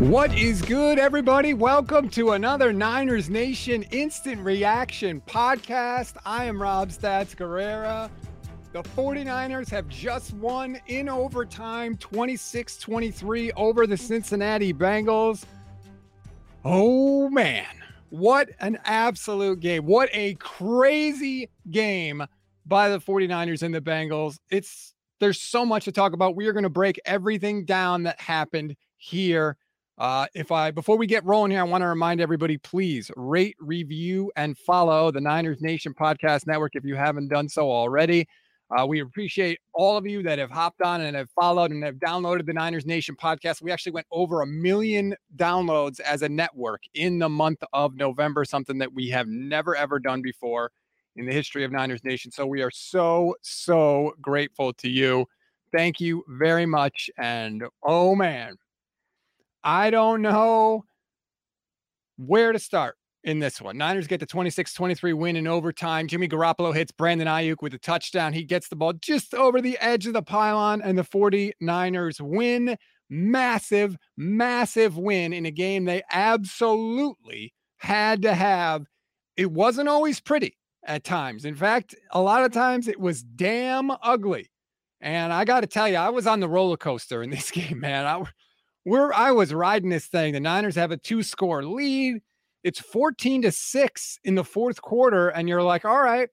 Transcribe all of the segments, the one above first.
What is good, everybody? Welcome to another Niners Nation Instant Reaction podcast. I am Rob Stats Guerrera. The 49ers have just won in overtime 26 23 over the Cincinnati Bengals. Oh, man. What an absolute game. What a crazy game by the 49ers and the Bengals. It's there's so much to talk about. We are going to break everything down that happened here uh, if I before we get rolling here, I want to remind everybody, please rate, review, and follow the Niners Nation Podcast Network if you haven't done so already. Uh, we appreciate all of you that have hopped on and have followed and have downloaded the Niners Nation podcast. We actually went over a million downloads as a network in the month of November, something that we have never ever done before in the history of Niners Nation. So we are so, so grateful to you. Thank you very much. And oh man, I don't know where to start in this one. Niners get the 26 23 win in overtime. Jimmy Garoppolo hits Brandon Aiyuk with a touchdown. He gets the ball just over the edge of the pylon, and the 49ers win. Massive, massive win in a game they absolutely had to have. It wasn't always pretty at times. In fact, a lot of times it was damn ugly. And I got to tell you, I was on the roller coaster in this game, man. I we're I was riding this thing. The Niners have a two score lead. It's 14 to 6 in the fourth quarter. And you're like, all right,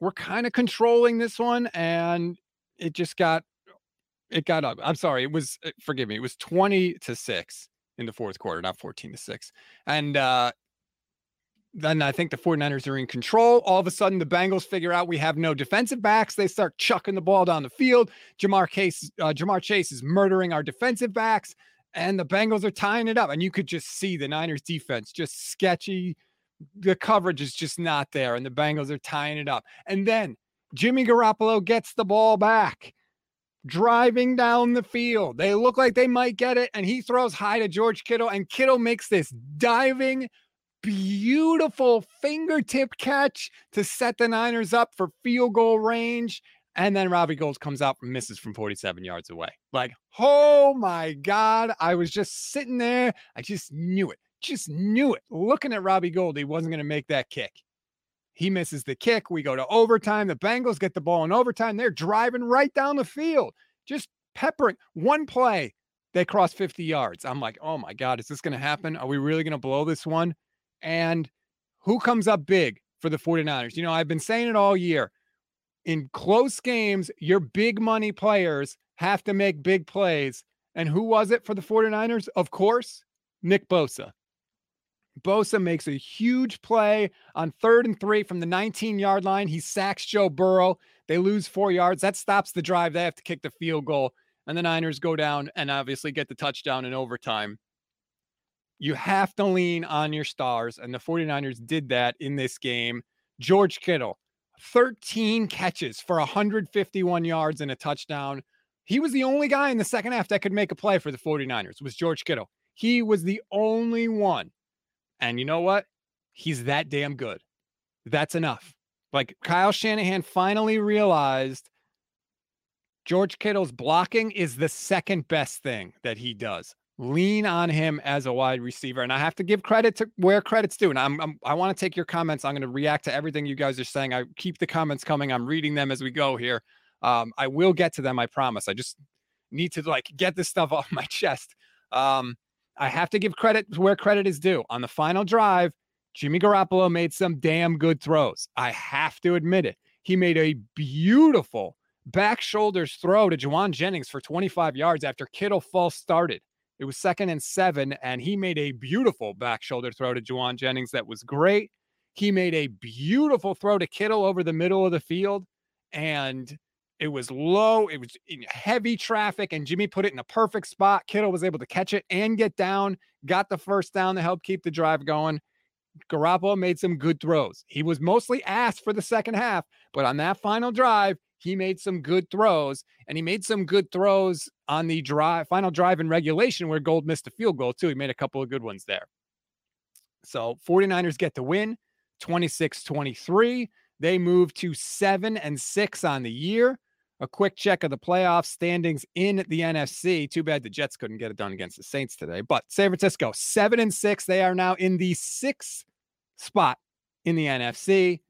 we're kind of controlling this one. And it just got it got up. I'm sorry. It was forgive me, it was 20 to 6 in the fourth quarter, not 14 to 6. And uh then I think the 49ers are in control. All of a sudden, the Bengals figure out we have no defensive backs. They start chucking the ball down the field. Ja'Marr Chase, uh, Ja'Marr Chase is murdering our defensive backs, and the Bengals are tying it up. And you could just see the Niners defense just sketchy. The coverage is just not there, and the Bengals are tying it up. And then Jimmy Garoppolo gets the ball back driving down the field. They look like they might get it, and he throws high to George Kittle, and Kittle makes this diving beautiful fingertip catch to set the Niners up for field goal range. And then Robbie Gould comes out and misses from 47 yards away. Like, oh my God. I was just sitting there. I just knew it. Just knew it. Looking at Robbie Gould, he wasn't going to make that kick. He misses the kick. We go to overtime. The Bengals get the ball in overtime. They're driving right down the field, just peppering. One play, they cross 50 yards. I'm like, oh my God, is this going to happen? Are we really going to blow this one? And who comes up big for the 49ers? You know, I've been saying it all year. In close games, your big money players have to make big plays. And who was it for the 49ers? Of course, Nick Bosa. Bosa makes a huge play on third and three from the 19 yard line. He sacks Joe Burrow. They lose four yards. That stops the drive. They have to kick the field goal. And the Niners go down and obviously get the touchdown in overtime you have to lean on your stars. And the 49ers did that in this game. George Kittle, 13 catches for 151 yards and a touchdown. He was the only guy in the second half that could make a play for the 49ers, was George Kittle. He was the only one. And you know what? He's that damn good. That's enough. Like Kyle Shanahan finally realized George Kittle's blocking is the second best thing that he does lean on him as a wide receiver. And I have to give credit to where credit's due. And I'm, I'm i want to take your comments. I'm going to react to everything you guys are saying. I keep the comments coming. I'm reading them as we go here. Um, I will get to them. I promise. I just need to like get this stuff off my chest. Um, I have to give credit to where credit is due. On the final drive, Jimmy Garoppolo made some damn good throws. I have to admit it. He made a beautiful back shoulders throw to Jauan Jennings for 25 yards after Kittle false started. It was second and seven, and he made a beautiful back shoulder throw to Jauan Jennings that was great. He made a beautiful throw to Kittle over the middle of the field, and it was low. It was in heavy traffic, and Jimmy put it in a perfect spot. Kittle was able to catch it and get down, got the first down to help keep the drive going. Garoppolo made some good throws. He was mostly asked for the second half, but on that final drive, he made some good throws and he made some good throws on the drive final drive in regulation where Gould missed a field goal too. He made a couple of good ones there. So 49ers get the win 26-23. They move to 7 and 6 on the year. A quick check of the playoff standings in the NFC. Too bad the Jets couldn't get it done against the Saints today. But San Francisco, seven and six. They are now in the sixth spot in the NFC.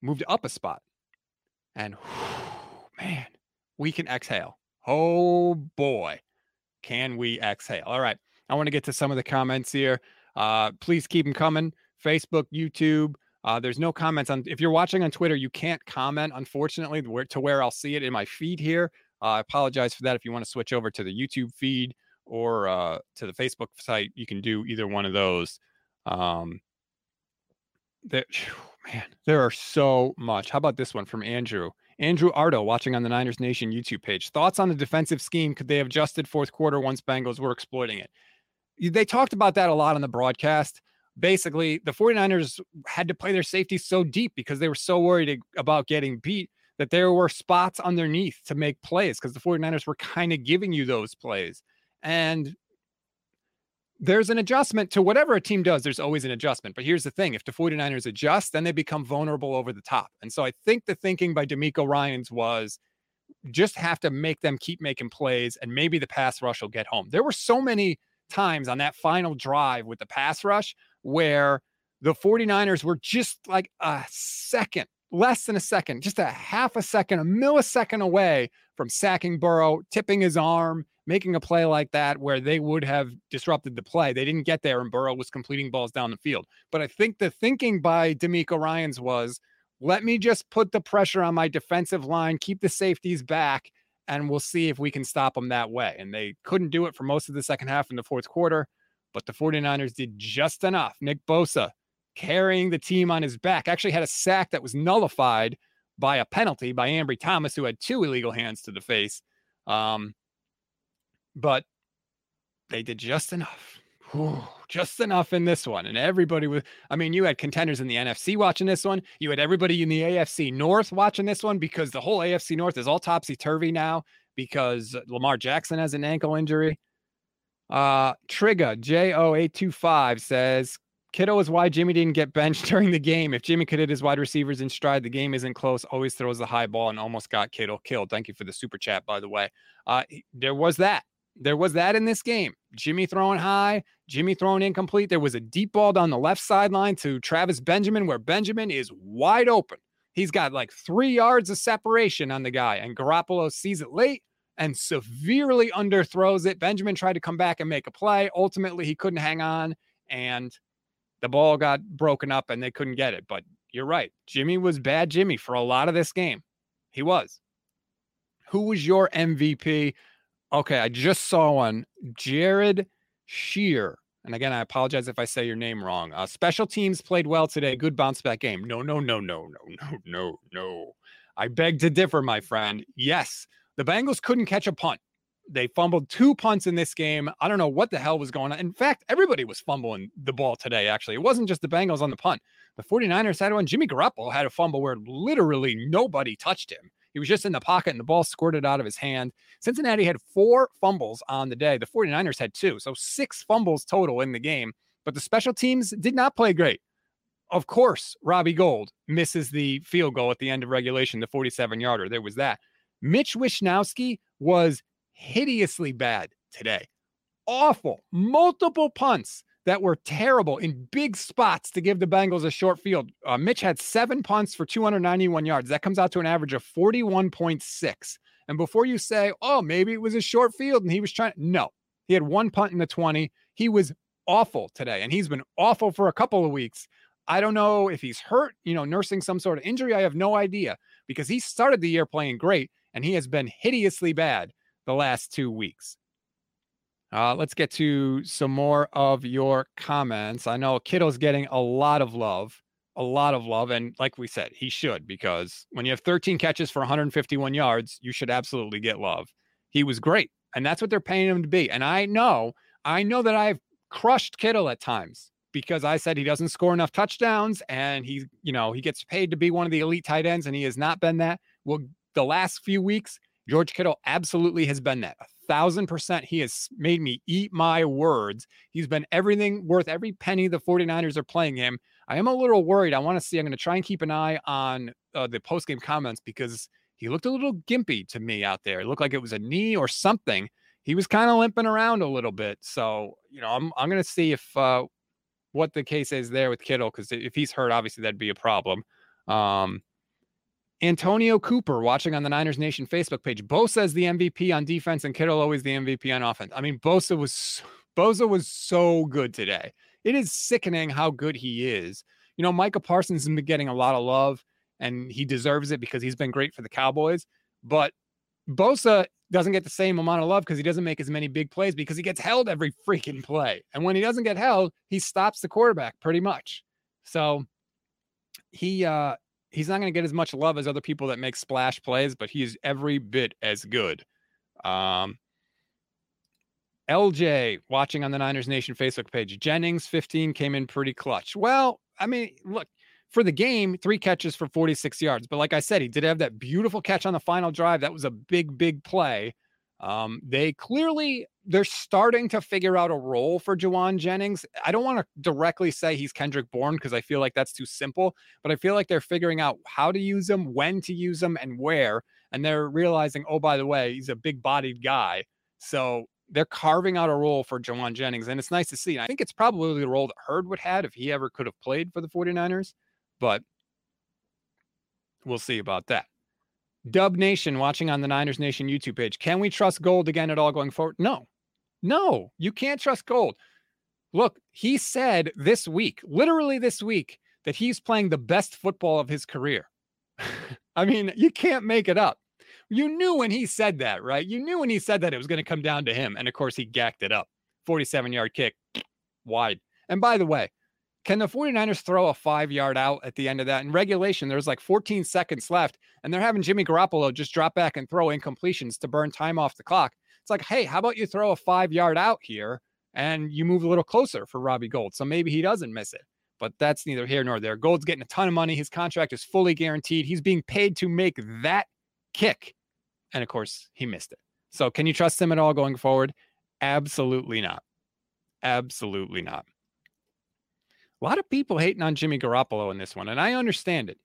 Moved up a spot. And whew, man, we can exhale. Oh boy, can we exhale? All right. I want to get to some of the comments here. Uh, please keep them coming. Facebook, YouTube, uh, there's no comments on. If you're watching on Twitter, you can't comment, unfortunately, where, to where I'll see it in my feed here. Uh, I apologize for that. If you want to switch over to the YouTube feed or uh, to the Facebook site, you can do either one of those. Um, man, there are so much. How about this one from Andrew? Andrew Ardo, watching on the Niners Nation YouTube page. Thoughts on the defensive scheme? Could they have adjusted fourth quarter once Bengals were exploiting it? They talked about that a lot on the broadcast basically the 49ers had to play their safety so deep because they were so worried about getting beat that there were spots underneath to make plays because the 49ers were kind of giving you those plays. And there's an adjustment to whatever a team does, there's always an adjustment. But here's the thing if the 49ers adjust, then they become vulnerable over the top. And so I think the thinking by DeMeco Ryans was just have to make them keep making plays and maybe the pass rush will get home. There were so many times on that final drive with the pass rush where the 49ers were just like a second, less than a second, just a half a second, a millisecond away from sacking Burrow, tipping his arm, making a play like that where they would have disrupted the play. They didn't get there and Burrow was completing balls down the field. But I think the thinking by DeMeco Ryans was let me just put the pressure on my defensive line, keep the safeties back, and we'll see if we can stop them that way. And they couldn't do it for most of the second half in the fourth quarter but the 49ers did just enough. Nick Bosa carrying the team on his back actually had a sack that was nullified by a penalty by Ambry Thomas, who had two illegal hands to the face. Um, but they did just enough. Whew, just enough in this one. And everybody was, I mean, you had contenders in the NFC watching this one. You had everybody in the AFC North watching this one because the whole AFC North is all topsy turvy now because Lamar Jackson has an ankle injury. Uh, Trigger J0825 says Kittle is why Jimmy didn't get benched during the game. If Jimmy could hit his wide receivers in stride, the game isn't close. Always throws the high ball and almost got Kittle killed. Thank you for the super chat, by the way. Uh, there was that. There was that in this game. Jimmy throwing high, Jimmy throwing incomplete. There was a deep ball down the left sideline to Travis Benjamin, where Benjamin is wide open. He's got like three yards of separation on the guy, and Garoppolo sees it late and severely underthrows it. Benjamin tried to come back and make a play. Ultimately, he couldn't hang on and the ball got broken up and they couldn't get it. But you're right. Jimmy was bad Jimmy for a lot of this game. He was. Who was your MVP? Okay, I just saw one. Jared Shear. And again, I apologize if I say your name wrong. Uh, special teams played well today. Good bounce back game. No, no, no, no, no, no, no, no. I beg to differ, my friend. Yes, the Bengals couldn't catch a punt. They fumbled two punts in this game. I don't know what the hell was going on. In fact, everybody was fumbling the ball today, actually. It wasn't just the Bengals on the punt. The 49ers had one. Jimmy Garoppolo had a fumble where literally nobody touched him. He was just in the pocket and the ball squirted out of his hand. Cincinnati had four fumbles on the day. The 49ers had two. So six fumbles total in the game. But the special teams did not play great. Of course, Robbie Gould misses the field goal at the end of regulation, the 47 yarder. There was that. Mitch Wishnowsky was hideously bad today. Awful. Multiple punts that were terrible in big spots to give the Bengals a short field. Uh, Mitch had seven punts for 291 yards. That comes out to an average of 41.6. And before you say, oh, maybe it was a short field and he was trying, no, he had one punt in the 20. He was awful today, and he's been awful for a couple of weeks. I don't know if he's hurt, you know, nursing some sort of injury. I have no idea because he started the year playing great and he has been hideously bad the last two weeks. Uh, let's get to some more of your comments. I know Kittle's getting a lot of love, a lot of love. And like we said, he should, because when you have 13 catches for 151 yards, you should absolutely get love. He was great. And that's what they're paying him to be. And I know, I know that I've crushed Kittle at times because I said he doesn't score enough touchdowns and he, you know, he gets paid to be one of the elite tight ends and he has not been that. Well, the last few weeks, George Kittle absolutely has been that. A thousand percent. He has made me eat my words. He's been everything worth every penny the 49ers are playing him. I am a little worried. I want to see. I'm going to try and keep an eye on uh, the post game comments because he looked a little gimpy to me out there. It looked like it was a knee or something. He was kind of limping around a little bit. So, you know, I'm I'm gonna see if uh what the case is there with Kittle, because if he's hurt, obviously that'd be a problem. Um Antonio Cooper watching on the Niners Nation Facebook page. Bosa is the MVP on defense and Kittle always the MVP on offense. I mean, Bosa was Bosa was so good today. It is sickening how good he is. You know, Micah Parsons has been getting a lot of love and he deserves it because he's been great for the Cowboys. But Bosa doesn't get the same amount of love because he doesn't make as many big plays because he gets held every freaking play. And when he doesn't get held, he stops the quarterback pretty much. So he uh he's not going to get as much love as other people that make splash plays, but he's every bit as good. Um, LJ watching on the Niners Nation Facebook page. Jennings 15 came in pretty clutch. Well, I mean, look, for the game, three catches for 46 yards. But like I said, he did have that beautiful catch on the final drive. That was a big, big play. Um, they clearly they're starting to figure out a role for Jauan Jennings. I don't want to directly say he's Kendrick Bourne because I feel like that's too simple, but I feel like they're figuring out how to use him, when to use him, and where. And they're realizing, oh, by the way, he's a big bodied guy. So they're carving out a role for Jauan Jennings. And it's nice to see. I think it's probably the role that Hurd would have if he ever could have played for the 49ers, but we'll see about that. Dub Nation watching on the Niners Nation YouTube page. Can we trust Gould again at all going forward? No, no, you can't trust Gould. Look, he said this week, literally this week, that he's playing the best football of his career. I mean, you can't make it up. You knew when he said that, right? You knew when he said that it was going to come down to him. And of course, he gacked it up. 47 yard kick, wide. And by the way, can the 49ers throw a five yard out at the end of that? In regulation, there's like 14 seconds left, and they're having Jimmy Garoppolo just drop back and throw incompletions to burn time off the clock. It's like, hey, how about you throw a five yard out here and you move a little closer for Robbie Gould? So maybe he doesn't miss it. But that's neither here nor there. Gould's getting a ton of money. His contract is fully guaranteed. He's being paid to make that kick. And of course, he missed it. So can you trust him at all going forward? Absolutely not. Absolutely not. A lot of people hating on Jimmy Garoppolo in this one, and I understand it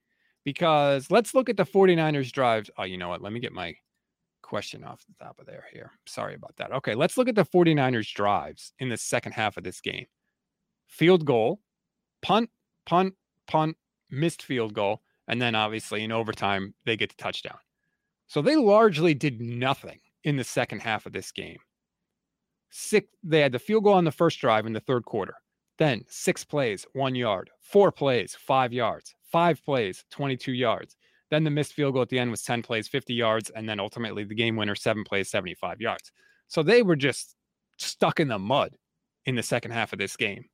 because let's look at the 49ers drives. Oh, you know what? Let me get my question off the top of there here. Sorry about that. Okay, let's look at the 49ers drives in the second half of this game. Field goal, punt, punt, punt, missed field goal, and then obviously in overtime they get the touchdown. So they largely did nothing in the second half of this game. Six, they had the field goal on the first drive in the third quarter. Then six plays, one yard, four plays, five yards, five plays, 22 yards. Then the missed field goal at the end was 10 plays, 50 yards, and then ultimately the game winner, seven plays, 75 yards. So they were just stuck in the mud in the second half of this game.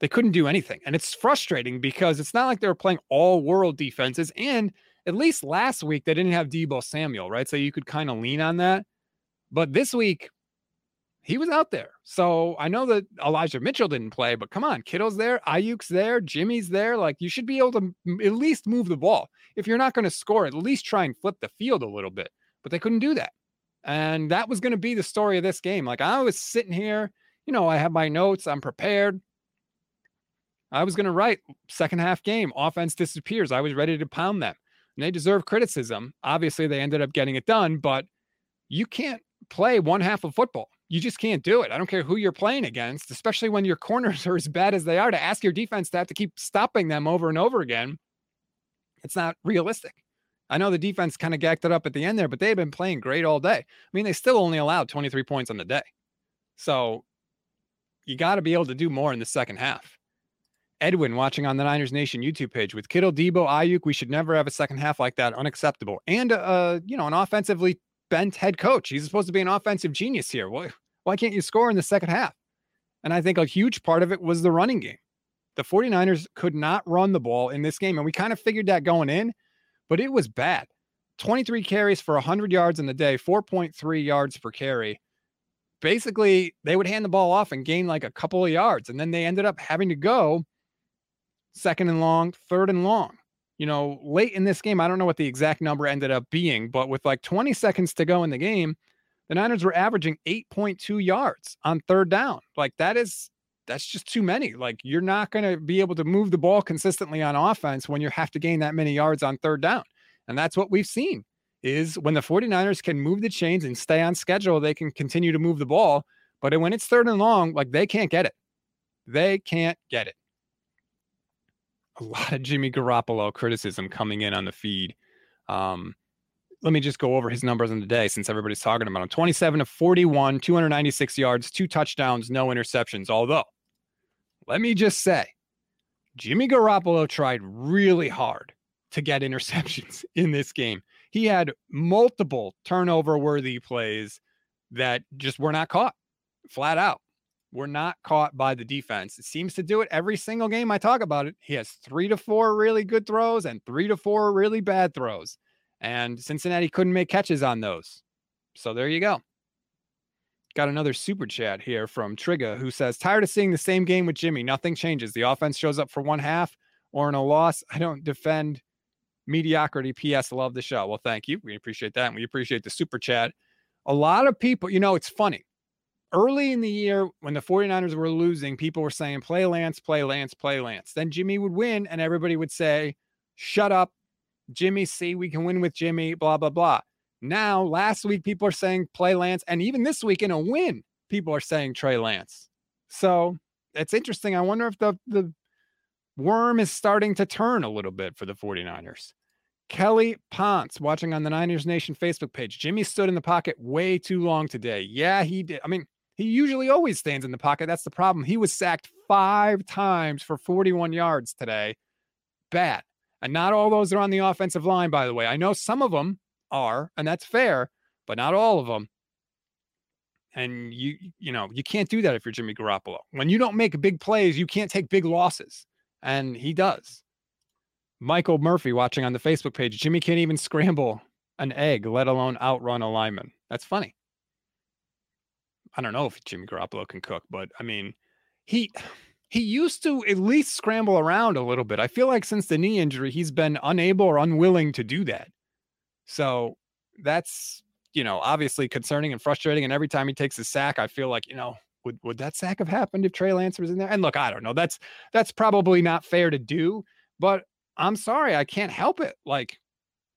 They couldn't do anything. And it's frustrating because it's not like they were playing all world defenses. And at least last week, they didn't have Deebo Samuel, right? So you could kind of lean on that. But this week, he was out there. So I know that Elijah Mitchell didn't play, but come on, Kittle's there, Aiyuk's there, Jimmy's there. Like you should be able to at least move the ball. If you're not going to score, at least try and flip the field a little bit. But they couldn't do that. And that was going to be the story of this game. Like I was sitting here, you know, I have my notes, I'm prepared. I was going to write second half game, offense disappears. I was ready to pound them. And they deserve criticism. Obviously, they ended up getting it done, but you can't play one half of football you just can't do it. I don't care who you're playing against, especially when your corners are as bad as they are, to ask your defense to have to keep stopping them over and over again. It's not realistic. I know the defense kind of gacked it up at the end there, but they've been playing great all day. I mean, they still only allowed 23 points on the day. So you got to be able to do more in the second half. Edwin watching on the Niners Nation YouTube page with Kittle, Deebo, Aiyuk. We should never have a second half like that. Unacceptable. And uh, you know, an offensively bent head coach. He's supposed to be an offensive genius here. Why, why can't you score in the second half? And I think a huge part of it was the running game. The 49ers could not run the ball in this game. And we kind of figured that going in, but it was bad. 23 carries for 100 yards in the day, 4.3 yards per carry. Basically, they would hand the ball off and gain like a couple of yards. And then they ended up having to go second and long, third and long you know, late in this game, I don't know what the exact number ended up being, but with like 20 seconds to go in the game, the Niners were averaging 8.2 yards on third down. Like that is that's just too many. Like you're not going to be able to move the ball consistently on offense when you have to gain that many yards on third down. And that's what we've seen is when the 49ers can move the chains and stay on schedule, they can continue to move the ball. But when it's third and long, like they can't get it. They can't get it. A lot of Jimmy Garoppolo criticism coming in on the feed. Um, let me just go over his numbers in the day since everybody's talking about him 27 to 41, 296 yards, two touchdowns, no interceptions. Although, let me just say, Jimmy Garoppolo tried really hard to get interceptions in this game. He had multiple turnover worthy plays that just were not caught flat out. Were not caught by the defense. It seems to do it every single game I talk about it. He has three to four really good throws and three to four really bad throws. And Cincinnati couldn't make catches on those. So there you go. Got another super chat here from Trigger who says, Tired of seeing the same game with Jimmy. Nothing changes. The offense shows up for one half or in a loss. I don't defend mediocrity. P.S. Love the show. Well, thank you. We appreciate that. And we appreciate the super chat. A lot of people, you know, it's funny. Early in the year, when the 49ers were losing, people were saying, play Lance, play Lance, play Lance. Then Jimmy would win, and everybody would say, shut up, Jimmy G, we can win with Jimmy, blah, blah, blah. Now, last week, people are saying play Lance. And even this week in a win, people are saying Trey Lance. So it's interesting. I wonder if the, the worm is starting to turn a little bit for the 49ers. Kelly Ponce watching on the Niners Nation Facebook page. Jimmy stood in the pocket way too long today. Yeah, he did. I mean, he usually always stands in the pocket. That's the problem. He was sacked five times for 41 yards today. Bad. And not all those are on the offensive line, by the way. I know some of them are, and that's fair, but not all of them. And you, you know, you can't do that if you're Jimmy Garoppolo. When you don't make big plays, you can't take big losses. And he does. Michael Murphy watching on the Facebook page. Jimmy can't even scramble an egg, let alone outrun a lineman. That's funny. I don't know if Jimmy Garoppolo can cook, but I mean, he he used to at least scramble around a little bit. I feel like since the knee injury, he's been unable or unwilling to do that. So that's, you know, obviously concerning and frustrating. And every time he takes a sack, I feel like, you know, would would that sack have happened if Trey Lance was in there? And look, I don't know. That's that's probably not fair to do, but I'm sorry, I can't help it. Like,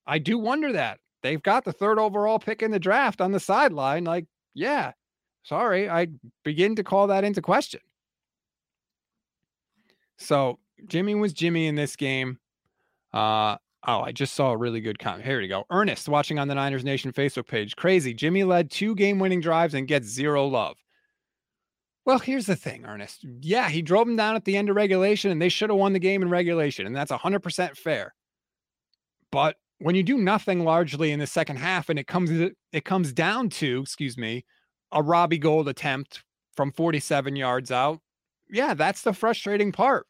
I do wonder that. They've got the third overall pick in the draft on the sideline. Like, yeah, sorry, I begin to call that into question. So Jimmy was Jimmy in this game. Uh, oh, I just saw a really good comment. Here we go. Ernest watching on the Niners Nation Facebook page. Crazy. Jimmy led two game winning drives and gets zero love. Well, here's the thing, Ernest. Yeah, he drove them down at the end of regulation and they should have won the game in regulation. And that's 100% fair. But when you do nothing largely in the second half and it comes it comes down to, excuse me, a Robbie Gould attempt from 47 yards out yeah, that's the frustrating part.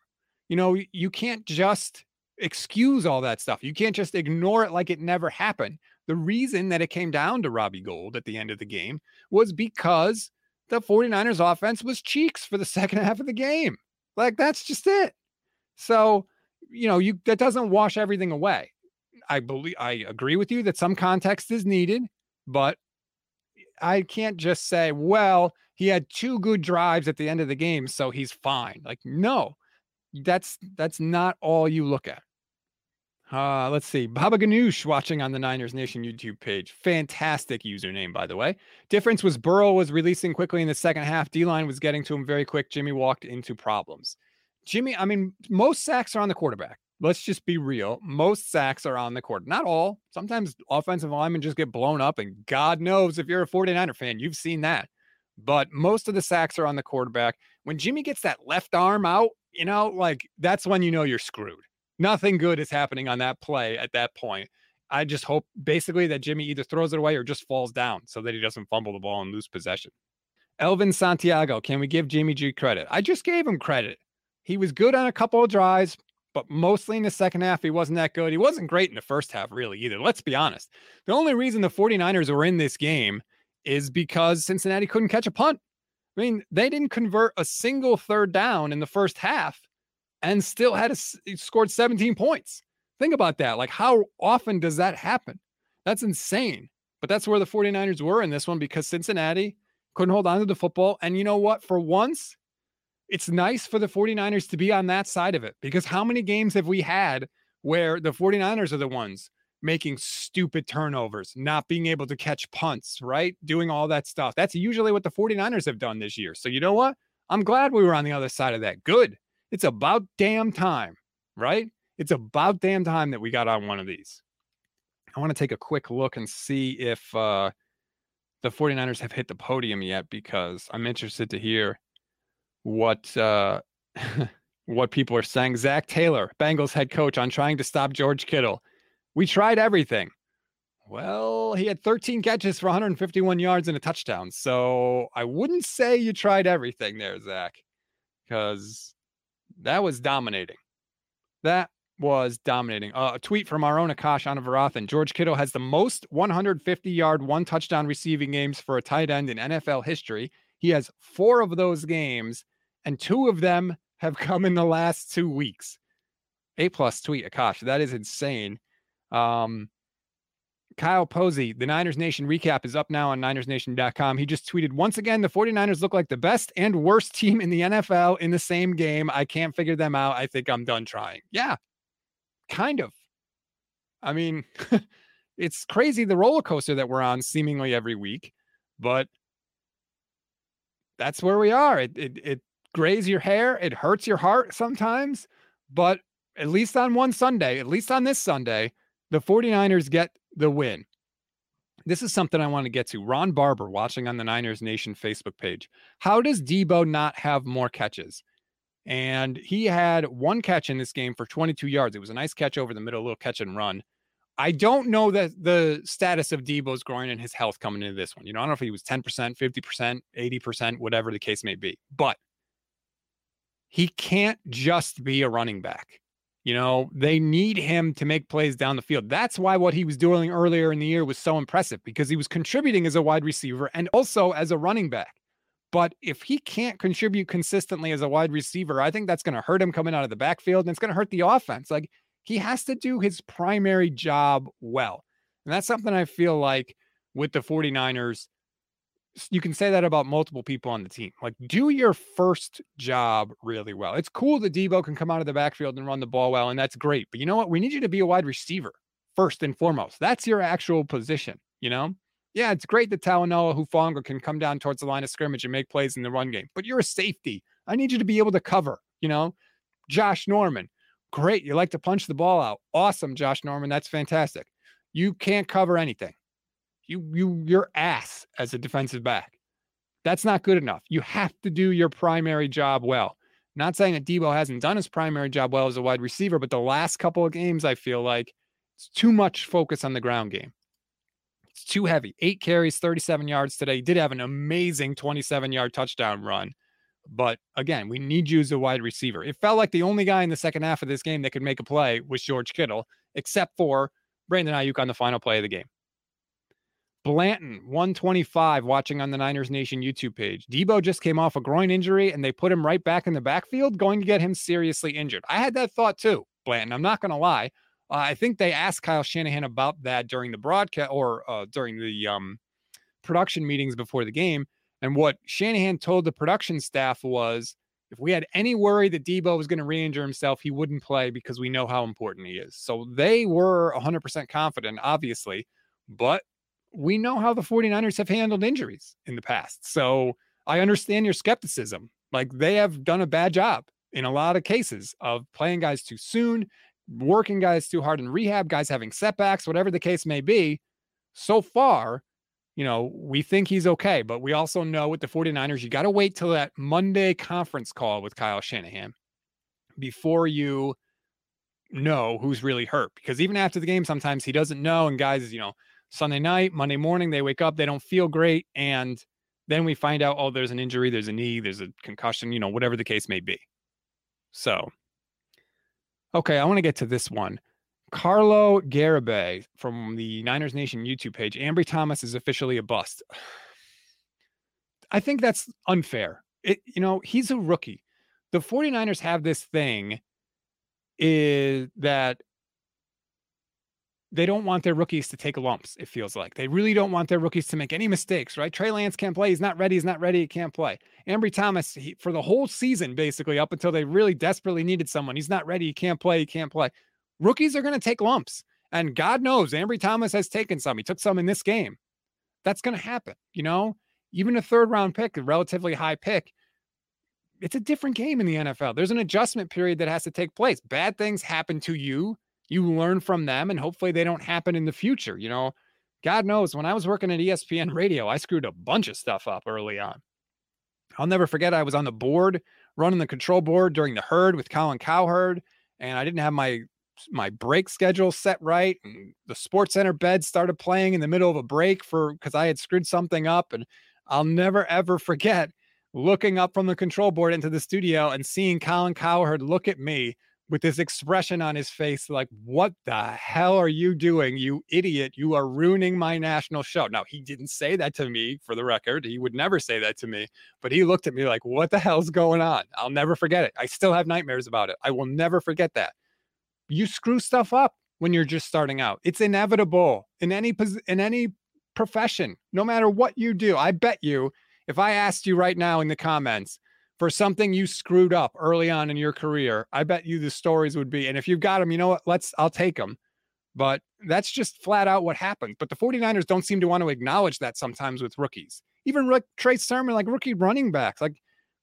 You know, you can't just excuse all that stuff. You can't just ignore it like it never happened. The reason that it came down to Robbie Gould at the end of the game was because the 49ers offense was cheeks for the second half of the game. Like that's just it. So, you know, you that doesn't wash everything away. I believe I agree with you that some context is needed, but I can't just say, well, he had two good drives at the end of the game, so he's fine. Like, no, that's that's not all you look at. Uh, let's see. Baba Ganoush watching on the Niners Nation YouTube page. Fantastic username, by the way. Difference was Burrow was releasing quickly in the second half. D line was getting to him very quick. Jimmy walked into problems. Jimmy, I mean, most sacks are on the quarterback. Let's just be real. Most sacks are on the court. Not all. Sometimes offensive linemen just get blown up, and God knows if you're a 49er fan, you've seen that but most of the sacks are on the quarterback. When Jimmy gets that left arm out, you know, like that's when you know you're screwed. Nothing good is happening on that play at that point. I just hope basically that Jimmy either throws it away or just falls down so that he doesn't fumble the ball and lose possession. Elvin Santiago, can we give Jimmy G credit? I just gave him credit. He was good on a couple of drives, but mostly in the second half, he wasn't that good. He wasn't great in the first half, really, either. Let's be honest. The only reason the 49ers were in this game is because Cincinnati couldn't catch a punt. I mean, they didn't convert a single third down in the first half and still had a, scored 17 points. Think about that. Like, how often does that happen? That's insane. But that's where the 49ers were in this one because Cincinnati couldn't hold on to the football. And you know what? For once, it's nice for the 49ers to be on that side of it because how many games have we had where the 49ers are the ones making stupid turnovers, not being able to catch punts, right? Doing all that stuff. That's usually what the 49ers have done this year. So, you know what? I'm glad we were on the other side of that. Good. It's about damn time, right? It's about damn time that we got on one of these. I want to take a quick look and see if uh, the 49ers have hit the podium yet because I'm interested to hear what uh, what people are saying. Zac Taylor, Bengals head coach, on trying to stop George Kittle. We tried everything. Well, he had 13 catches for 151 yards and a touchdown. So I wouldn't say you tried everything there, Zac, because that was dominating. That was dominating. Uh, a tweet from our own Akash Anavarathan. George Kittle has the most 150 yard, one touchdown receiving games for a tight end in NFL history. He has four of those games, and two of them have come in the last two weeks. A plus tweet, Akash. That is insane. Um, Kyle Posey, the Niners Nation recap is up now on NinersNation.com. He just tweeted once again the 49ers look like the best and worst team in the NFL in the same game. I can't figure them out. I think I'm done trying. Yeah, kind of. I mean, it's crazy the roller coaster that we're on seemingly every week, but that's where we are. It, it, it grays your hair, it hurts your heart sometimes, but at least on one Sunday, at least on this Sunday, the 49ers get the win. This is something I want to get to. Ron Barber watching on the Niners Nation Facebook page. How does Deebo not have more catches? And he had one catch in this game for 22 yards. It was a nice catch over the middle, a little catch and run. I don't know that the status of Deebo's groin and his health coming into this one. You know, I don't know if he was 10%, 50%, 80%, whatever the case may be, but he can't just be a running back. You know, they need him to make plays down the field. That's why what he was doing earlier in the year was so impressive because he was contributing as a wide receiver and also as a running back. But if he can't contribute consistently as a wide receiver, I think that's going to hurt him coming out of the backfield and it's going to hurt the offense. Like he has to do his primary job well. And that's something I feel like with the 49ers, you can say that about multiple people on the team. Like, do your first job really well. It's cool that Deebo can come out of the backfield and run the ball well, and that's great. But you know what? We need you to be a wide receiver first and foremost. That's your actual position. You know, yeah, it's great that Talanoa Hufanga can come down towards the line of scrimmage and make plays in the run game, but you're a safety. I need you to be able to cover. You know, Josh Norman, great. You like to punch the ball out. Awesome, Josh Norman. That's fantastic. You can't cover anything you you your ass as a defensive back. That's not good enough. You have to do your primary job well. Not saying that Deebo hasn't done his primary job well as a wide receiver, but the last couple of games, I feel like it's too much focus on the ground game. It's too heavy. Eight carries, 37 yards today. He did have an amazing 27 yard touchdown run. But again, we need you as a wide receiver. It felt like the only guy in the second half of this game that could make a play was George Kittle, except for Brandon Aiyuk on the final play of the game. Blanton, 125, watching on the Niners Nation YouTube page. Deebo just came off a groin injury and they put him right back in the backfield, going to get him seriously injured. I had that thought too, Blanton. I'm not going to lie. Uh, I think they asked Kyle Shanahan about that during the broadcast or uh, during the um, production meetings before the game. And what Shanahan told the production staff was if we had any worry that Deebo was going to re injure himself, he wouldn't play because we know how important he is. So they were 100% confident, obviously. But we know how the 49ers have handled injuries in the past. So I understand your skepticism. Like they have done a bad job in a lot of cases of playing guys too soon, working guys too hard in rehab, guys having setbacks, whatever the case may be. So far, you know, we think he's okay, but we also know with the 49ers, you got to wait till that Monday conference call with Kyle Shanahan before you know who's really hurt. Because even after the game, sometimes he doesn't know. And guys, you know, Sunday night, Monday morning, they wake up, they don't feel great. And then we find out, oh, there's an injury, there's a knee, there's a concussion, you know, whatever the case may be. So, okay, I want to get to this one. Carlo Garibay from the Niners Nation YouTube page. Ambry Thomas is officially a bust. I think that's unfair. It, you know, he's a rookie. The 49ers have this thing is that they don't want their rookies to take lumps, it feels like. They really don't want their rookies to make any mistakes, right? Trey Lance can't play. He's not ready. He's not ready. He can't play. Ambry Thomas, he, for the whole season, basically, up until they really desperately needed someone, he's not ready. He can't play. He can't play. Rookies are going to take lumps. And God knows Ambry Thomas has taken some. He took some in this game. That's going to happen. You know, even a third round pick, a relatively high pick, it's a different game in the NFL. There's an adjustment period that has to take place. Bad things happen to you. You learn from them, and hopefully they don't happen in the future. You know, God knows when I was working at ESPN radio, I screwed a bunch of stuff up early on. I'll never forget I was on the board running the control board during the herd with Colin Cowherd, and I didn't have my my break schedule set right and the sports center bed started playing in the middle of a break for because I had screwed something up and I'll never ever forget looking up from the control board into the studio and seeing Colin Cowherd look at me with this expression on his face like what the hell are you doing you idiot? You are ruining my national show. Now he didn't say that to me for the record. He would never say that to me but he looked at me like what the hell's going on? I'll never forget it. I still have nightmares about it. I will never forget that. You screw stuff up when you're just starting out. It's inevitable in any in any profession no matter what you do. I bet you if i asked you right now in the comments for something you screwed up early on in your career, I bet you the stories would be. And if you've got them, you know what? Let's, I'll take them. But that's just flat out what happened. But the 49ers don't seem to want to acknowledge that sometimes with rookies. Even Rick, Trey Sermon, like rookie running backs, like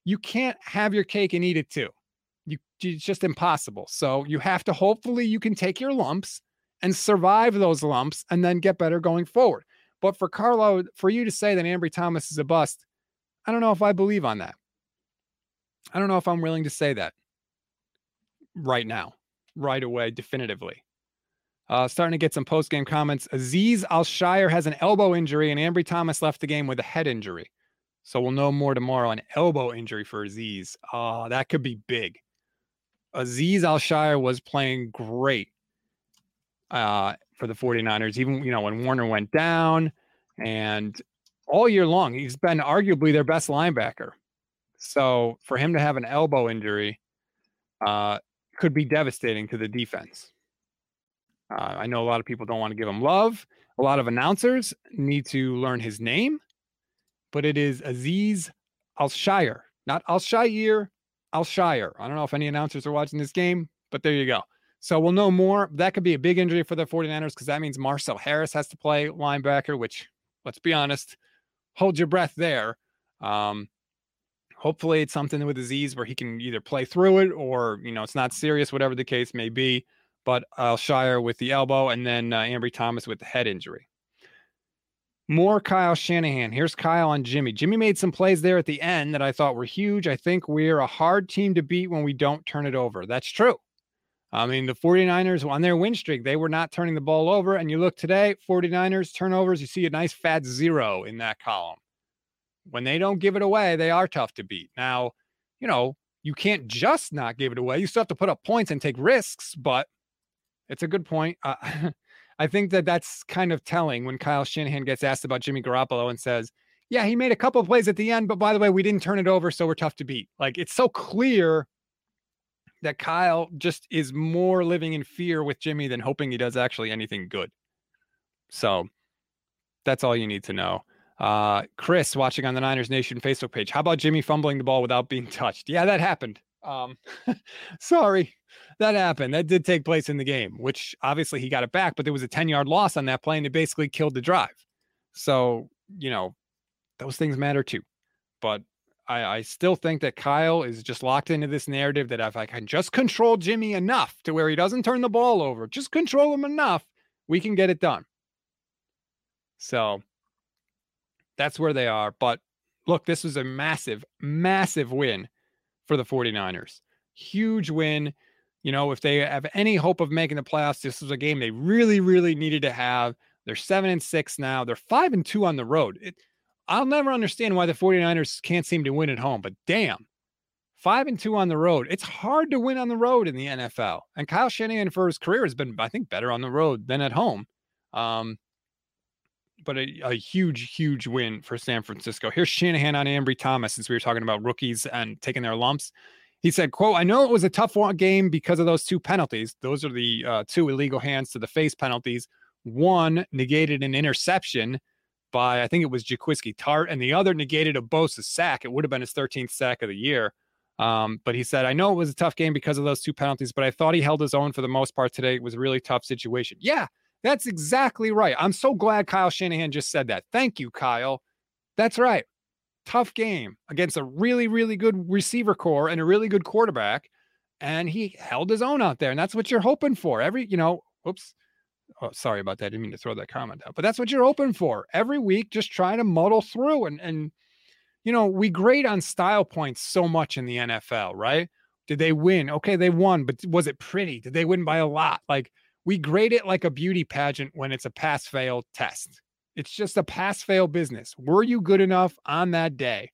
you can't have your cake and eat it too. You, it's just impossible. So you have to hopefully you can take your lumps and survive those lumps and then get better going forward. But for Carlo, for you to say that Ambry Thomas is a bust, I don't know if I believe on that. I don't know if I'm willing to say that right now, right away, definitively. Uh, starting to get some post game comments. Aziz Al-Shaair has an elbow injury, and Ambry Thomas left the game with a head injury. So we'll know more tomorrow. An elbow injury for Aziz. Oh, that could be big. Aziz Al-Shaair was playing great uh, for the 49ers, even you know when Warner went down, and all year long he's been arguably their best linebacker. So for him to have an elbow injury uh, could be devastating to the defense. Uh, I know a lot of people don't want to give him love. A lot of announcers need to learn his name, but it is Aziz Al-Shaair, not Al-Shaair, Al-Shaair. I don't know if any announcers are watching this game, but there you go. So we'll know more. That could be a big injury for the 49ers because that means Marcel Harris has to play linebacker, which, let's be honest, hold your breath there. Um, hopefully it's something with Aziz where he can either play through it or you know it's not serious whatever the case may be but Al-Shaair with the elbow and then uh, Ambry Thomas with the head injury more Kyle Shanahan. Here's Kyle on Jimmy. Jimmy made some plays there at the end that I thought were huge. I think we're a hard team to beat when we don't turn it over. That's true. I mean, the 49ers on their win streak, they were not turning the ball over. And you look today, 49ers turnovers, you see a nice fat zero in that column when they don't give it away, they are tough to beat. Now, you know, you can't just not give it away. You still have to put up points and take risks, but it's a good point. Uh, I think that that's kind of telling when Kyle Shanahan gets asked about Jimmy Garoppolo and says, yeah, he made a couple of plays at the end, but by the way, we didn't turn it over, so we're tough to beat. Like it's so clear that Kyle just is more living in fear with Jimmy than hoping he does actually anything good. So that's all you need to know. Uh, Chris watching on the Niners Nation Facebook page. How about Jimmy fumbling the ball without being touched? Yeah, that happened. Um, sorry, that happened. That did take place in the game, which obviously he got it back, but there was a 10 yard loss on that play and it basically killed the drive. So, you know, those things matter too. But I, I still think that Kyle is just locked into this narrative that if I can just control Jimmy enough to where he doesn't turn the ball over, just control him enough, we can get it done. So that's where they are. But look, this was a massive, massive win for the 49ers. Huge win. You know, if they have any hope of making the playoffs, this was a game they really, really needed to have. They're seven and six now. They're five and two on the road. It, I'll never understand why the 49ers can't seem to win at home, but damn, five and two on the road. It's hard to win on the road in the NFL. And Kyle Shanahan for his career has been, I think, better on the road than at home. Um, but a, a, huge, huge win for San Francisco. Here's Shanahan on Ambry Thomas, since we were talking about rookies and taking their lumps. He said, quote, I know it was a tough game because of those two penalties. Those are the uh, two illegal hands to the face penalties. One negated an interception by, I think it was Jaquiski Tartt, and the other negated a Bosa sack. It would have been his 13th sack of the year. Um, but he said, I know it was a tough game because of those two penalties, but I thought he held his own for the most part today. It was a really tough situation. Yeah, That's exactly right. I'm so glad Kyle Shanahan just said that. Thank you, Kyle. That's right. Tough game against a really, really good receiver corps and a really good quarterback. And he held his own out there. And that's what you're hoping for. Every, you know, oops. Oh, sorry about that. I didn't mean to throw that comment out, but that's what you're hoping for. Every week, just try to muddle through. And and you know, we grade on style points so much in the NFL, right? Did they win? Okay, they won, but was it pretty? Did they win by a lot? Like we grade it like a beauty pageant when it's a pass fail test. It's just a pass fail business. Were you good enough on that day?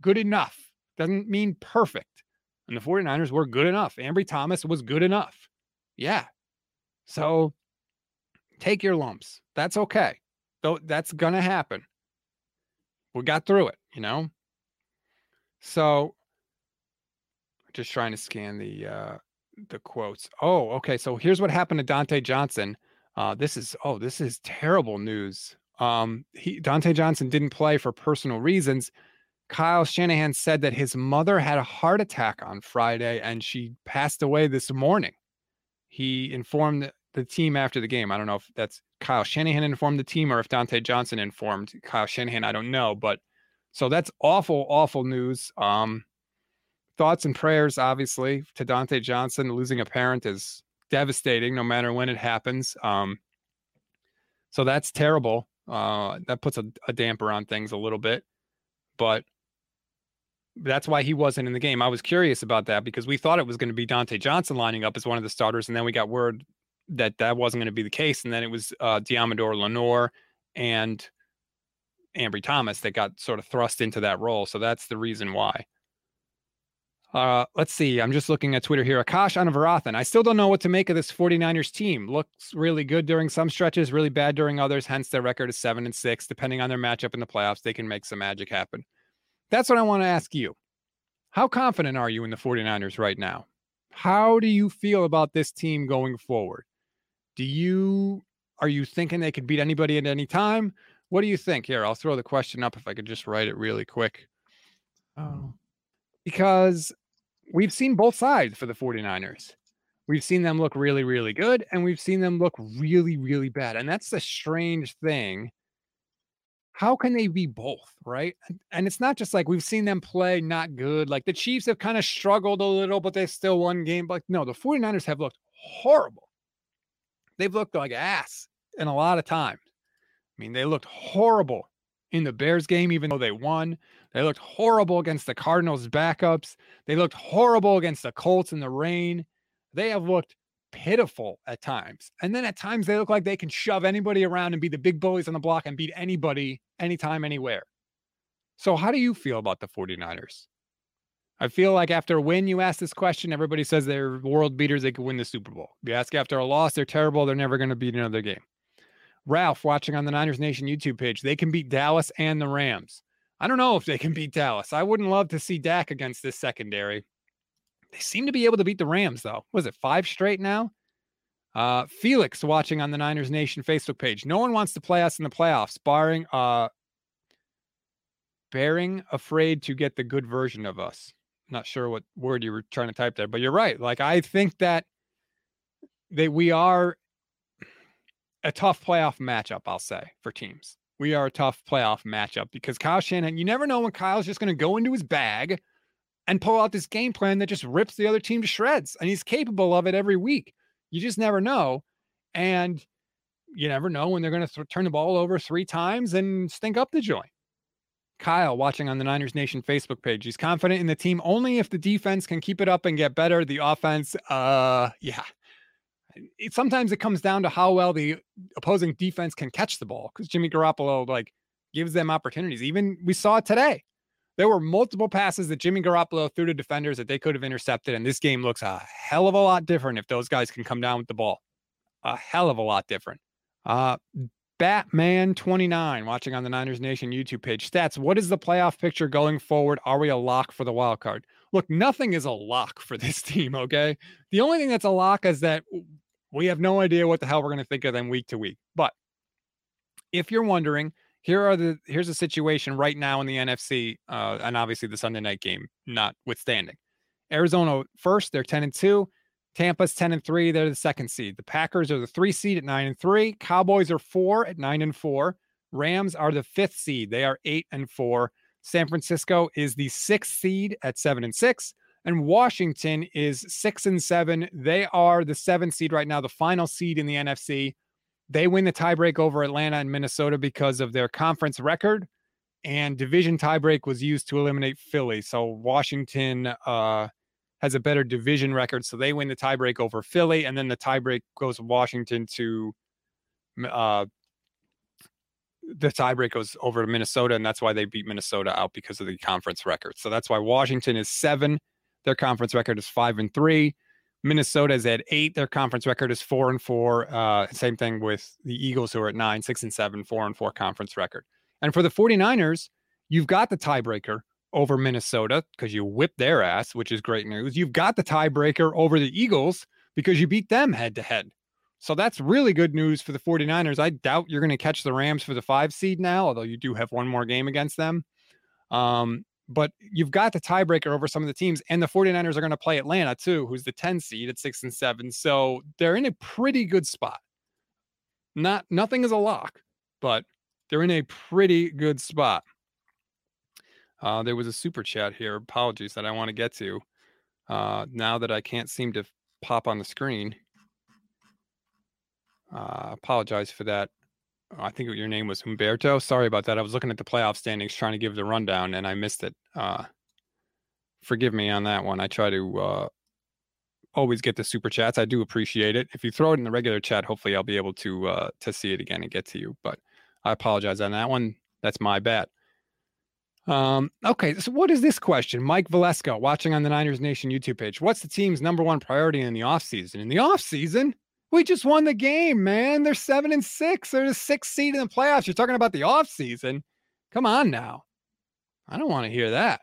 Good enough doesn't mean perfect. And the 49ers were good enough. Ambry Thomas was good enough. Yeah. So take your lumps. That's okay. Though that's going to happen. We got through it, you know? So just trying to scan the uh the quotes. Oh, okay. So here's what happened to Dontae Johnson. Uh, this is oh, this is terrible news. Um, he Dontae Johnson didn't play for personal reasons. Kyle Shanahan said that his mother had a heart attack on Friday and she passed away this morning. He informed the team after the game. I don't know if that's Kyle Shanahan informed the team or if Dontae Johnson informed Kyle Shanahan. I don't know, but so that's awful, awful news. Um, thoughts and prayers, obviously, to Dontae Johnson. Losing a parent is devastating, no matter when it happens. Um, so that's terrible. Uh, that puts a, a damper on things a little bit, but that's why he wasn't in the game. I was curious about that because we thought it was going to be Dontae Johnson lining up as one of the starters, and then we got word that that wasn't going to be the case, and then it was uh, Deommodore Lenoir and Ambry Thomas that got sort of thrust into that role. So that's the reason why. Uh, let's see. I'm just looking at Twitter here. Akash Anavarathan. I still don't know what to make of this 49ers team. Looks really good during some stretches, really bad during others. Hence, their record is seven and six. Depending on their matchup in the playoffs, they can make some magic happen. That's what I want to ask you. How confident are you in the 49ers right now? How do you feel about this team going forward? Do you are you thinking they could beat anybody at any time? What do you think? Here, I'll throw the question up if I could just write it really quick. Oh. Because we've seen both sides for the 49ers. We've seen them look really, really good, and we've seen them look really, really bad. And that's the strange thing. How can they be both? Right. And it's not just like we've seen them play not good. Like the Chiefs have kind of struggled a little, but they still won game. But no, the 49ers have looked horrible. They've looked like ass in a lot of times. I mean, they looked horrible in the Bears game, even though they won. They looked horrible against the Cardinals backups. They looked horrible against the Colts in the rain. They have looked pitiful at times. And then at times they look like they can shove anybody around and be the big bullies on the block and beat anybody, anytime, anywhere. So, how do you feel about the 49ers? I feel like after a win, you ask this question, everybody says they're world beaters, they could win the Super Bowl. You ask after a loss, they're terrible, they're never going to beat another game. Ralph watching on the Niners Nation YouTube page, they can beat Dallas and the Rams. I don't know if they can beat Dallas. I wouldn't love to see Dak against this secondary. They seem to be able to beat the Rams, though. Was it five straight now? Uh, Felix watching on the Niners Nation Facebook page. No one wants to play us in the playoffs, barring uh bearing afraid to get the good version of us. Not sure what word you were trying to type there, but you're right. Like I think that that we are a tough playoff matchup, I'll say, for teams. We are a tough playoff matchup because Kyle Shanahan, you never know when Kyle's just going to go into his bag and pull out this game plan that just rips the other team to shreds. And he's capable of it every week. You just never know. And you never know when they're going to th- turn the ball over three times and stink up the joint. Kyle watching on the Niners Nation Facebook page. He's confident in the team only if the defense can keep it up and get better. The offense, uh, yeah, it, sometimes it comes down to how well the opposing defense can catch the ball because Jimmy Garoppolo like gives them opportunities. Even we saw today. There were multiple passes that Jimmy Garoppolo threw to defenders that they could have intercepted, and this game looks a hell of a lot different if those guys can come down with the ball. A hell of a lot different. Uh, Batman 29 watching on the Niners Nation YouTube page. Stats, what is the playoff picture going forward? Are we a lock for the wild card? Look, nothing is a lock for this team, okay? The only thing that's a lock is that we have no idea what the hell we're going to think of them week to week. But if you're wondering, here are the here's the situation right now in the NFC, uh, and obviously the Sunday night game notwithstanding. Arizona first, they're 10 and 2. Tampa's 10 and 3. They're the second seed. The Packers are the three seed at 9 and 3. Cowboys are four at 9 and 4. Rams are the fifth seed. They are 8 and 4. San Francisco is the sixth seed at 7 and 6. And Washington is 6 and 7. They are the seventh seed right now, the final seed in the NFC. They win the tiebreak over Atlanta and Minnesota because of their conference record. And division tiebreak was used to eliminate Philly. So Washington uh, has a better division record, so they win the tiebreak over Philly, and then the tiebreak goes Washington to uh, the tiebreak goes over to Minnesota, and that's why they beat Minnesota out because of the conference record. So that's why Washington is seven. Their conference record is five and three. Minnesota is at eight. Their conference record is four and four. Uh, same thing with the Eagles, who are at nine, six and seven, four and four conference record. And for the 49ers, you've got the tiebreaker over Minnesota because you whipped their ass, which is great news. You've got the tiebreaker over the Eagles because you beat them head to head. So that's really good news for the 49ers. I doubt you're going to catch the Rams for the five seed now, although you do have one more game against them. Um, but you've got the tiebreaker over some of the teams, and the 49ers are going to play Atlanta too, who's the 10 seed at six and seven. So they're in a pretty good spot. Not nothing is a lock, but they're in a pretty good spot. Uh, there was a super chat here. Apologies that I want to get to. Uh, now that I can't seem to pop on the screen. Uh, apologize for that. I think your name was Humberto. Sorry about that. I was looking at the playoff standings trying to give the rundown and I missed it. Uh, forgive me on that one. I try to uh, always get the super chats. I do appreciate it. If you throw it in the regular chat, hopefully I'll be able to uh, to see it again and get to you. But I apologize on that one. That's my bad. Um, okay, so what is this question? Mike Valesco watching on the Niners Nation YouTube page. What's the team's number one priority in the offseason? In the offseason, we just won the game, man. They're seven and six. They're the sixth seed in the playoffs. You're talking about the offseason. Come on now. I don't want to hear that.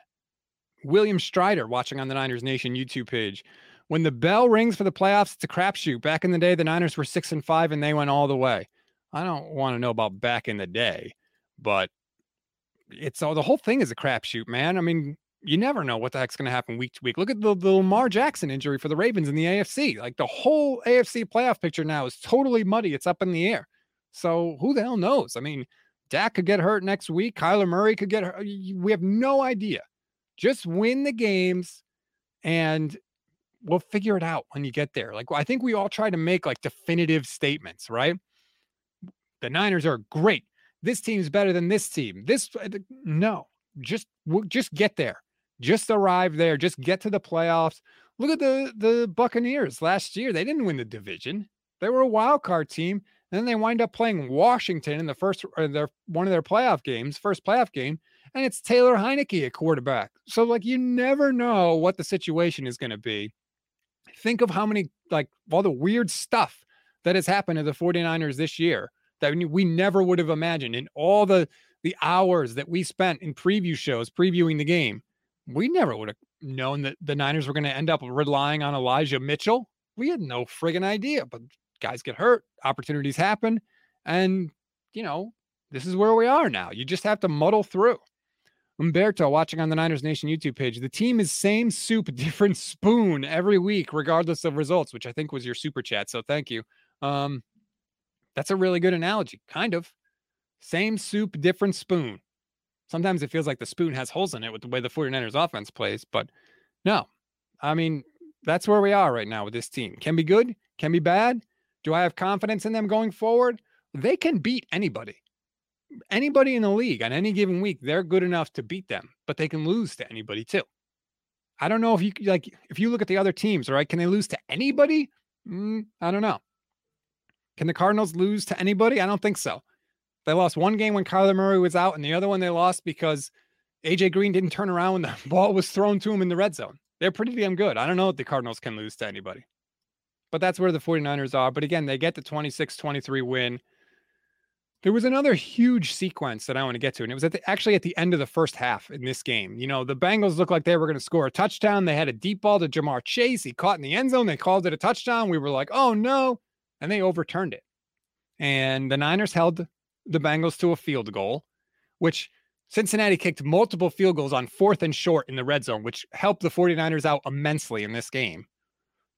William Strider watching on the Niners Nation YouTube page. When the bell rings for the playoffs, it's a crapshoot. Back in the day, the Niners were six and five and they went all the way. I don't want to know about back in the day, but it's all the whole thing is a crapshoot, man. I mean, you never know what the heck's going to happen week to week. Look at the, the Lamar Jackson injury for the Ravens in the AFC. Like the whole AFC playoff picture now is totally muddy. It's up in the air. So who the hell knows? I mean, Dak could get hurt next week. Kyler Murray could get hurt. We have no idea. Just win the games and we'll figure it out when you get there. Like I think we all try to make like definitive statements, right? The Niners are great this team's better than this team. This uh, no, just just get there. Just arrive there. Just get to the playoffs. Look at the the Buccaneers last year. They didn't win the division. They were a wild card team. And then they wind up playing Washington in the first or their one of their playoff games, first playoff game, and it's Taylor Heinicke at quarterback. So like you never know what the situation is going to be. Think of how many like all the weird stuff that has happened to the 49ers this year that we never would have imagined in all the the hours that we spent in preview shows previewing the game we never would have known that the niners were going to end up relying on elijah mitchell we had no friggin idea but guys get hurt opportunities happen and you know this is where we are now you just have to muddle through Umberto watching on the Niners Nation YouTube page. The team is same soup, different spoon every week, regardless of results, which I think was your super chat. So thank you. Um, that's a really good analogy, kind of. Same soup, different spoon. Sometimes it feels like the spoon has holes in it with the way the 49ers offense plays, but no. I mean, that's where we are right now with this team. Can be good, can be bad. Do I have confidence in them going forward? They can beat anybody. Anybody in the league on any given week, they're good enough to beat them, but they can lose to anybody too. I don't know if you like if you look at the other teams, right? Can they lose to anybody? Mm, I don't know. Can the Cardinals lose to anybody? I don't think so. They lost one game when Kyler Murray was out, and the other one they lost because AJ Green didn't turn around when the ball was thrown to him in the red zone. They're pretty damn good. I don't know if the Cardinals can lose to anybody. But that's where the 49ers are. But again, they get the 26 23 win. There was another huge sequence that I want to get to, and it was at the, actually at the end of the first half in this game. You know, the Bengals looked like they were going to score a touchdown. They had a deep ball to Ja'Marr Chase. He caught in the end zone. They called it a touchdown. We were like, oh no and they overturned it. And the Niners held the Bengals to a field goal, which Cincinnati kicked multiple field goals on fourth and short in the red zone, which helped the 49ers out immensely in this game.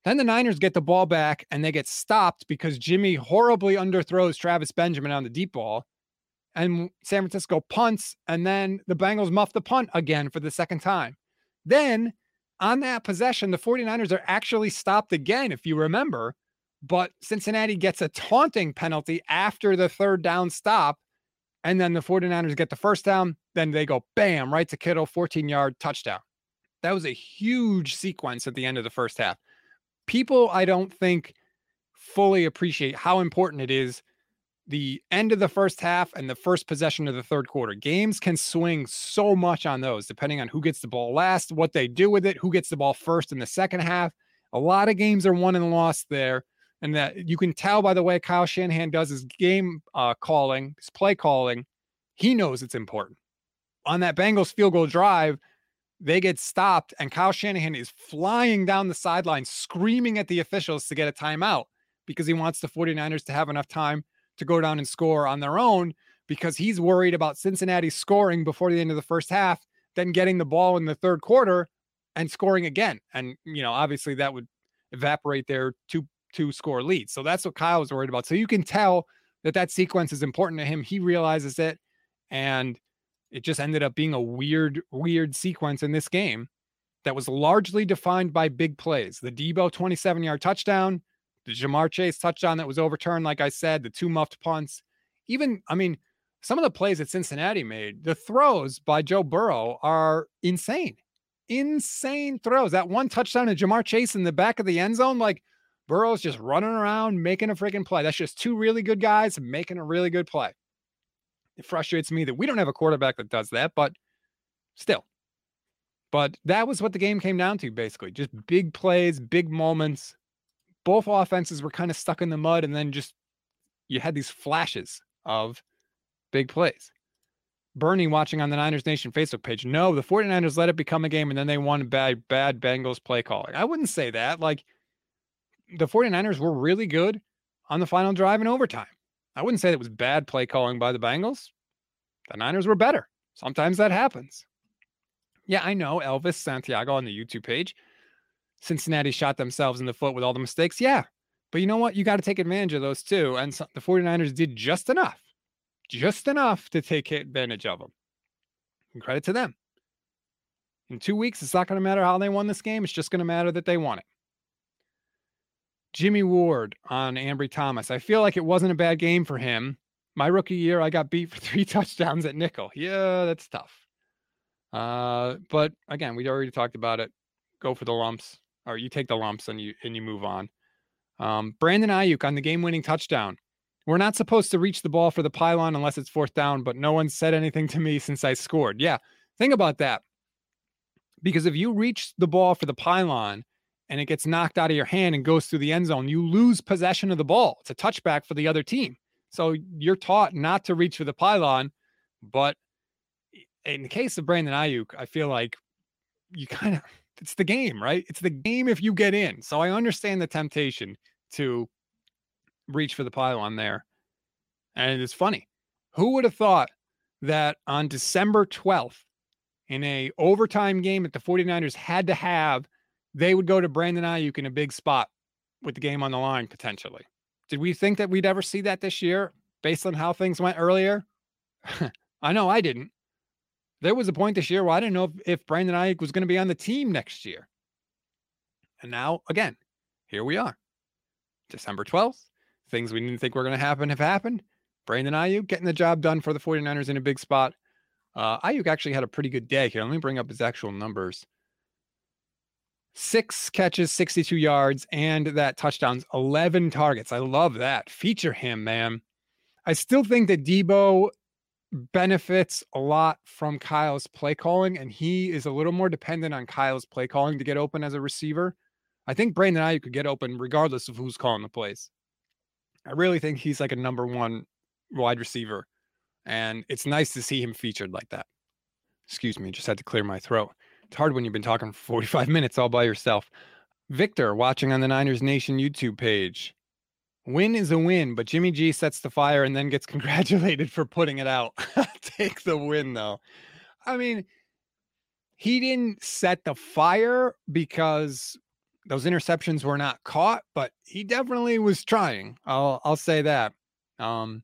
Then the Niners get the ball back and they get stopped because Jimmy horribly underthrows Travis Benjamin on the deep ball. And San Francisco punts, and then the Bengals muff the punt again for the second time. Then on that possession, the 49ers are actually stopped again, if you remember. But Cincinnati gets a taunting penalty after the third down stop. And then the 49ers get the first down. Then they go bam, right to Kittle, 14 yard touchdown. That was a huge sequence at the end of the first half. People, I don't think, fully appreciate how important it is the end of the first half and the first possession of the third quarter. Games can swing so much on those, depending on who gets the ball last, what they do with it, who gets the ball first in the second half. A lot of games are won and lost there. And that you can tell by the way Kyle Shanahan does his game uh, calling, his play calling. He knows it's important. On that Bengals field goal drive, they get stopped, and Kyle Shanahan is flying down the sideline, screaming at the officials to get a timeout because he wants the 49ers to have enough time to go down and score on their own because he's worried about Cincinnati scoring before the end of the first half, then getting the ball in the third quarter and scoring again. And, you know, obviously that would evaporate their two two score lead. So that's what Kyle was worried about. So you can tell that that sequence is important to him. He realizes it and it just ended up being a weird weird sequence in this game that was largely defined by big plays. The Deebo 27 yard touchdown, the Ja'Marr Chase touchdown that was overturned, like I said, the two muffed punts. Even, I mean, some of the plays that Cincinnati made, the throws by Joe Burrow are insane. Insane throws. That one touchdown to Ja'Marr Chase in the back of the end zone, like Burrow's just running around making a freaking play. That's just two really good guys making a really good play. It frustrates me that we don't have a quarterback that does that, but still. But that was what the game came down to, basically. Just big plays, big moments, both offenses were kind of stuck in the mud, and then just you had these flashes of big plays. Bernie watching on the Niners Nation Facebook page. No, the 49ers let it become a game and then they won bad, bad Bengals play calling. I wouldn't say that. Like the 49ers were really good on the final drive in overtime. I wouldn't say it was bad play calling by the Bengals. The Niners were better. Sometimes that happens. Yeah, I know Elvis Santiago on the YouTube page Cincinnati shot themselves in the foot with all the mistakes. Yeah. But you know what? You got to take advantage of those too. And so the 49ers did just enough, just enough to take advantage of them. And credit to them. In two weeks, it's not going to matter how they won this game. It's just going to matter that they won it. Jimmy Ward on Ambry Thomas. I feel like it wasn't a bad game for him. My rookie year, I got beat for three touchdowns at nickel. Yeah, that's tough. Uh, but again, we already talked about it. Go for the lumps or you take the lumps and you and you move on. Um, Brandon Aiyuk on the game-winning touchdown. We're not supposed to reach the ball for the pylon unless it's fourth down, but no one said anything to me since I scored. Yeah, think about that. Because if you reach the ball for the pylon and it gets knocked out of your hand and goes through the end zone, you lose possession of the ball. It's a touchback for the other team. So you're taught not to reach for the pylon. But in the case of Brandon Aiyuk, I feel like you kind of it's the game, right? It's the game if you get in. So I understand the temptation to reach for the pylon there. And it's funny. Who would have thought that on December 12th, in a overtime game that the 49ers had to have, they would go to Brandon Aiyuk in a big spot with the game on the line potentially. Did we think that we'd ever see that this year based on how things went earlier? I know I didn't. There was a point this year where I didn't know if, if Brandon Aiyuk was going to be on the team next year. And now, again, here we are. December 12th. Things we didn't think were going to happen have happened. Brandon Aiyuk getting the job done for the 49ers in a big spot. Uh, Aiyuk actually had a pretty good day here. Let me bring up his actual numbers. Six catches, 62 yards, and that touchdowns, 11 targets. I love that. Feature him, man. I still think that Deebo benefits a lot from Kyle's play calling, and he is a little more dependent on Kyle's play calling to get open as a receiver. I think Brandon Aiyuk could get open regardless of who's calling the plays. I really think he's like a number one wide receiver, and it's nice to see him featured like that. Excuse me, just had to clear my throat. It's hard when you've been talking for 45 minutes all by yourself. Victor, watching on the Niners Nation YouTube page. Win is a win, but Jimmy G sets the fire and then gets congratulated for putting it out. Take the win, though. I mean, he didn't set the fire because Those interceptions were not caught, but he definitely was trying. I'll I'll say that. Um,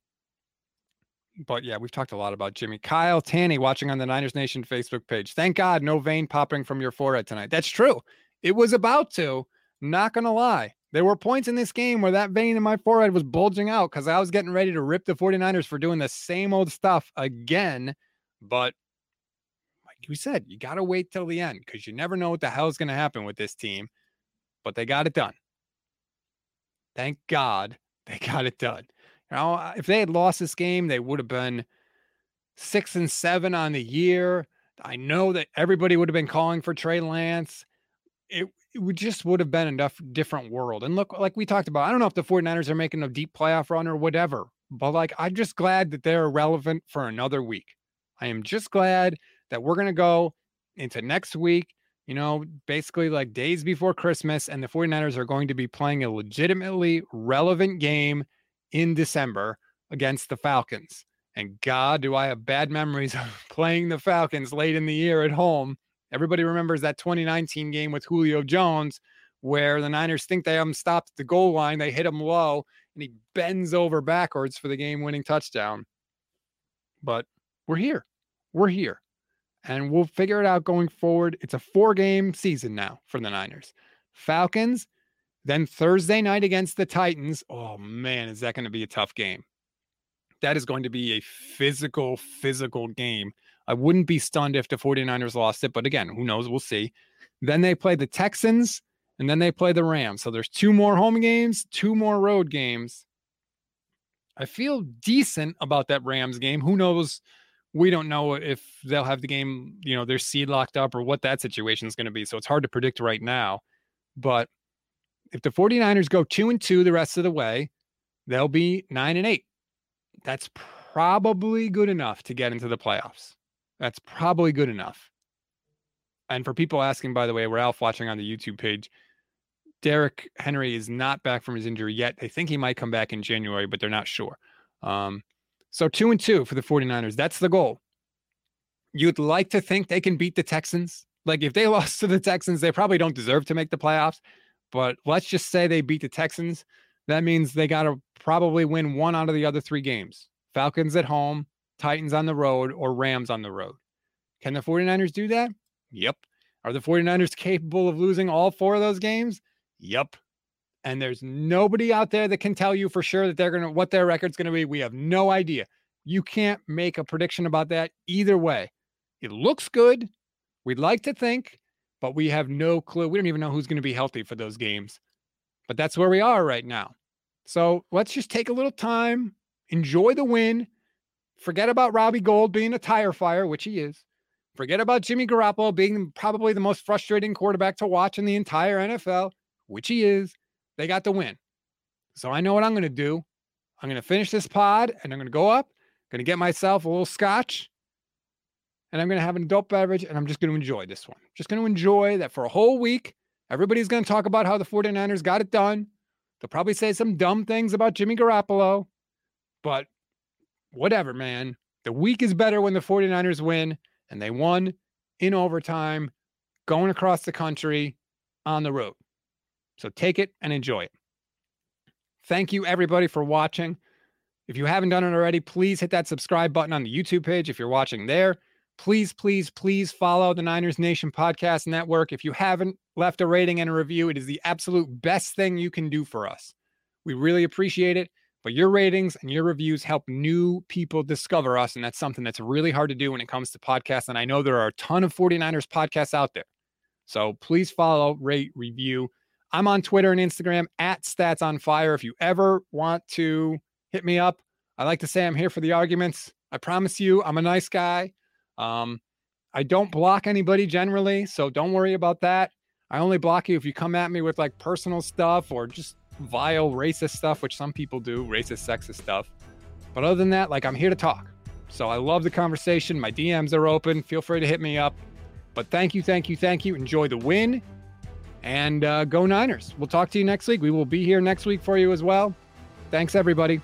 but yeah, we've talked a lot about Jimmy. Kyle Tanny watching on the Niners Nation Facebook page. Thank God no vein popping from your forehead tonight. That's true. It was about to. Not gonna lie. There were points in this game where that vein in my forehead was bulging out because I was getting ready to rip the 49ers for doing the same old stuff again. But like we said, you got to wait till the end because you never know what the hell is going to happen with this team. But they got it done. Thank God they got it done. You know, uh, if they had lost this game, they would have been six and seven on the year. I know that everybody would have been calling for Trey Lance. It, it would just would have been a different world. And look, like we talked about, I don't know if the 49ers are making a deep playoff run or whatever, but like I'm just glad that they're relevant for another week. I am just glad that we're going to go into next week, you know, basically like days before Christmas, and the 49ers are going to be playing a legitimately relevant game in December against the Falcons. And God, do I have bad memories of playing the Falcons late in the year at home. Everybody remembers that 2019 game with Julio Jones, where the Niners think they have him stopped at the goal line. They hit him low, and he bends over backwards for the game winning touchdown. But we're here. We're here. And we'll figure it out going forward. It's a four game season now for the Niners. Falcons, then Thursday night against the Titans. Oh man, is that going to be a tough game? That is going to be a physical, physical game. I wouldn't be stunned if the 49ers lost it, but again, who knows? We'll see. Then they play the Texans and then they play the Rams. So there's two more home games, two more road games. I feel decent about that Rams game. Who knows? We don't know if they'll have the game, you know, their seed locked up or what that situation is going to be. So it's hard to predict right now. But if the 49ers go two and two the rest of the way, they'll be nine and eight. That's probably good enough to get into the playoffs. That's probably good enough. And for people asking, by the way, Ralph watching on the YouTube page, Derrick Henry is not back from his injury yet. They think he might come back in January, but they're not sure. Um, so two and two for the 49ers. That's the goal. You'd like to think they can beat the Texans. Like if they lost to the Texans, they probably don't deserve to make the playoffs. But let's just say they beat the Texans. That means they got to probably win one out of the other three games Falcons at home, Titans on the road, or Rams on the road. Can the 49ers do that? Yep. Are the 49ers capable of losing all four of those games? Yep. And there's nobody out there that can tell you for sure that they're going to, what their record's going to be. We have no idea. You can't make a prediction about that either way. It looks good. We'd like to think, but we have no clue. We don't even know who's going to be healthy for those games. But that's where we are right now. So let's just take a little time, enjoy the win, forget about Robbie Gould being a tire fire, which he is. Forget about Jimmy Garoppolo being probably the most frustrating quarterback to watch in the entire NFL, which he is. They got the win. So I know what I'm going to do. I'm going to finish this pod and I'm going to go up, going to get myself a little scotch, and I'm going to have an adult beverage and I'm just going to enjoy this one. Just going to enjoy that for a whole week. Everybody's going to talk about how the 49ers got it done. They'll probably say some dumb things about Jimmy Garoppolo, but whatever, man. The week is better when the 49ers win, and they won in overtime, going across the country on the road. So take it and enjoy it. Thank you, everybody, for watching. If you haven't done it already, please hit that subscribe button on the YouTube page if you're watching there please, please, please follow the Niners Nation Podcast Network. If you haven't left a rating and a review, it is the absolute best thing you can do for us. We really appreciate it. But your ratings and your reviews help new people discover us. And that's something that's really hard to do when it comes to podcasts. And I know there are a ton of 49ers podcasts out there. So please follow, rate, review. I'm on Twitter and Instagram at Stats on Fire. If you ever want to hit me up, I like to say I'm here for the arguments. I promise you, I'm a nice guy. Um, I don't block anybody generally, so don't worry about that. I only block you if you come at me with like personal stuff or just vile racist stuff, which some people do, racist, sexist stuff. But other than that, like I'm here to talk. So I love the conversation. My DMs are open. Feel free to hit me up. But thank you, thank you, thank you. Enjoy the win and uh, go Niners. We'll talk to you next week. We will be here next week for you as well. Thanks, everybody.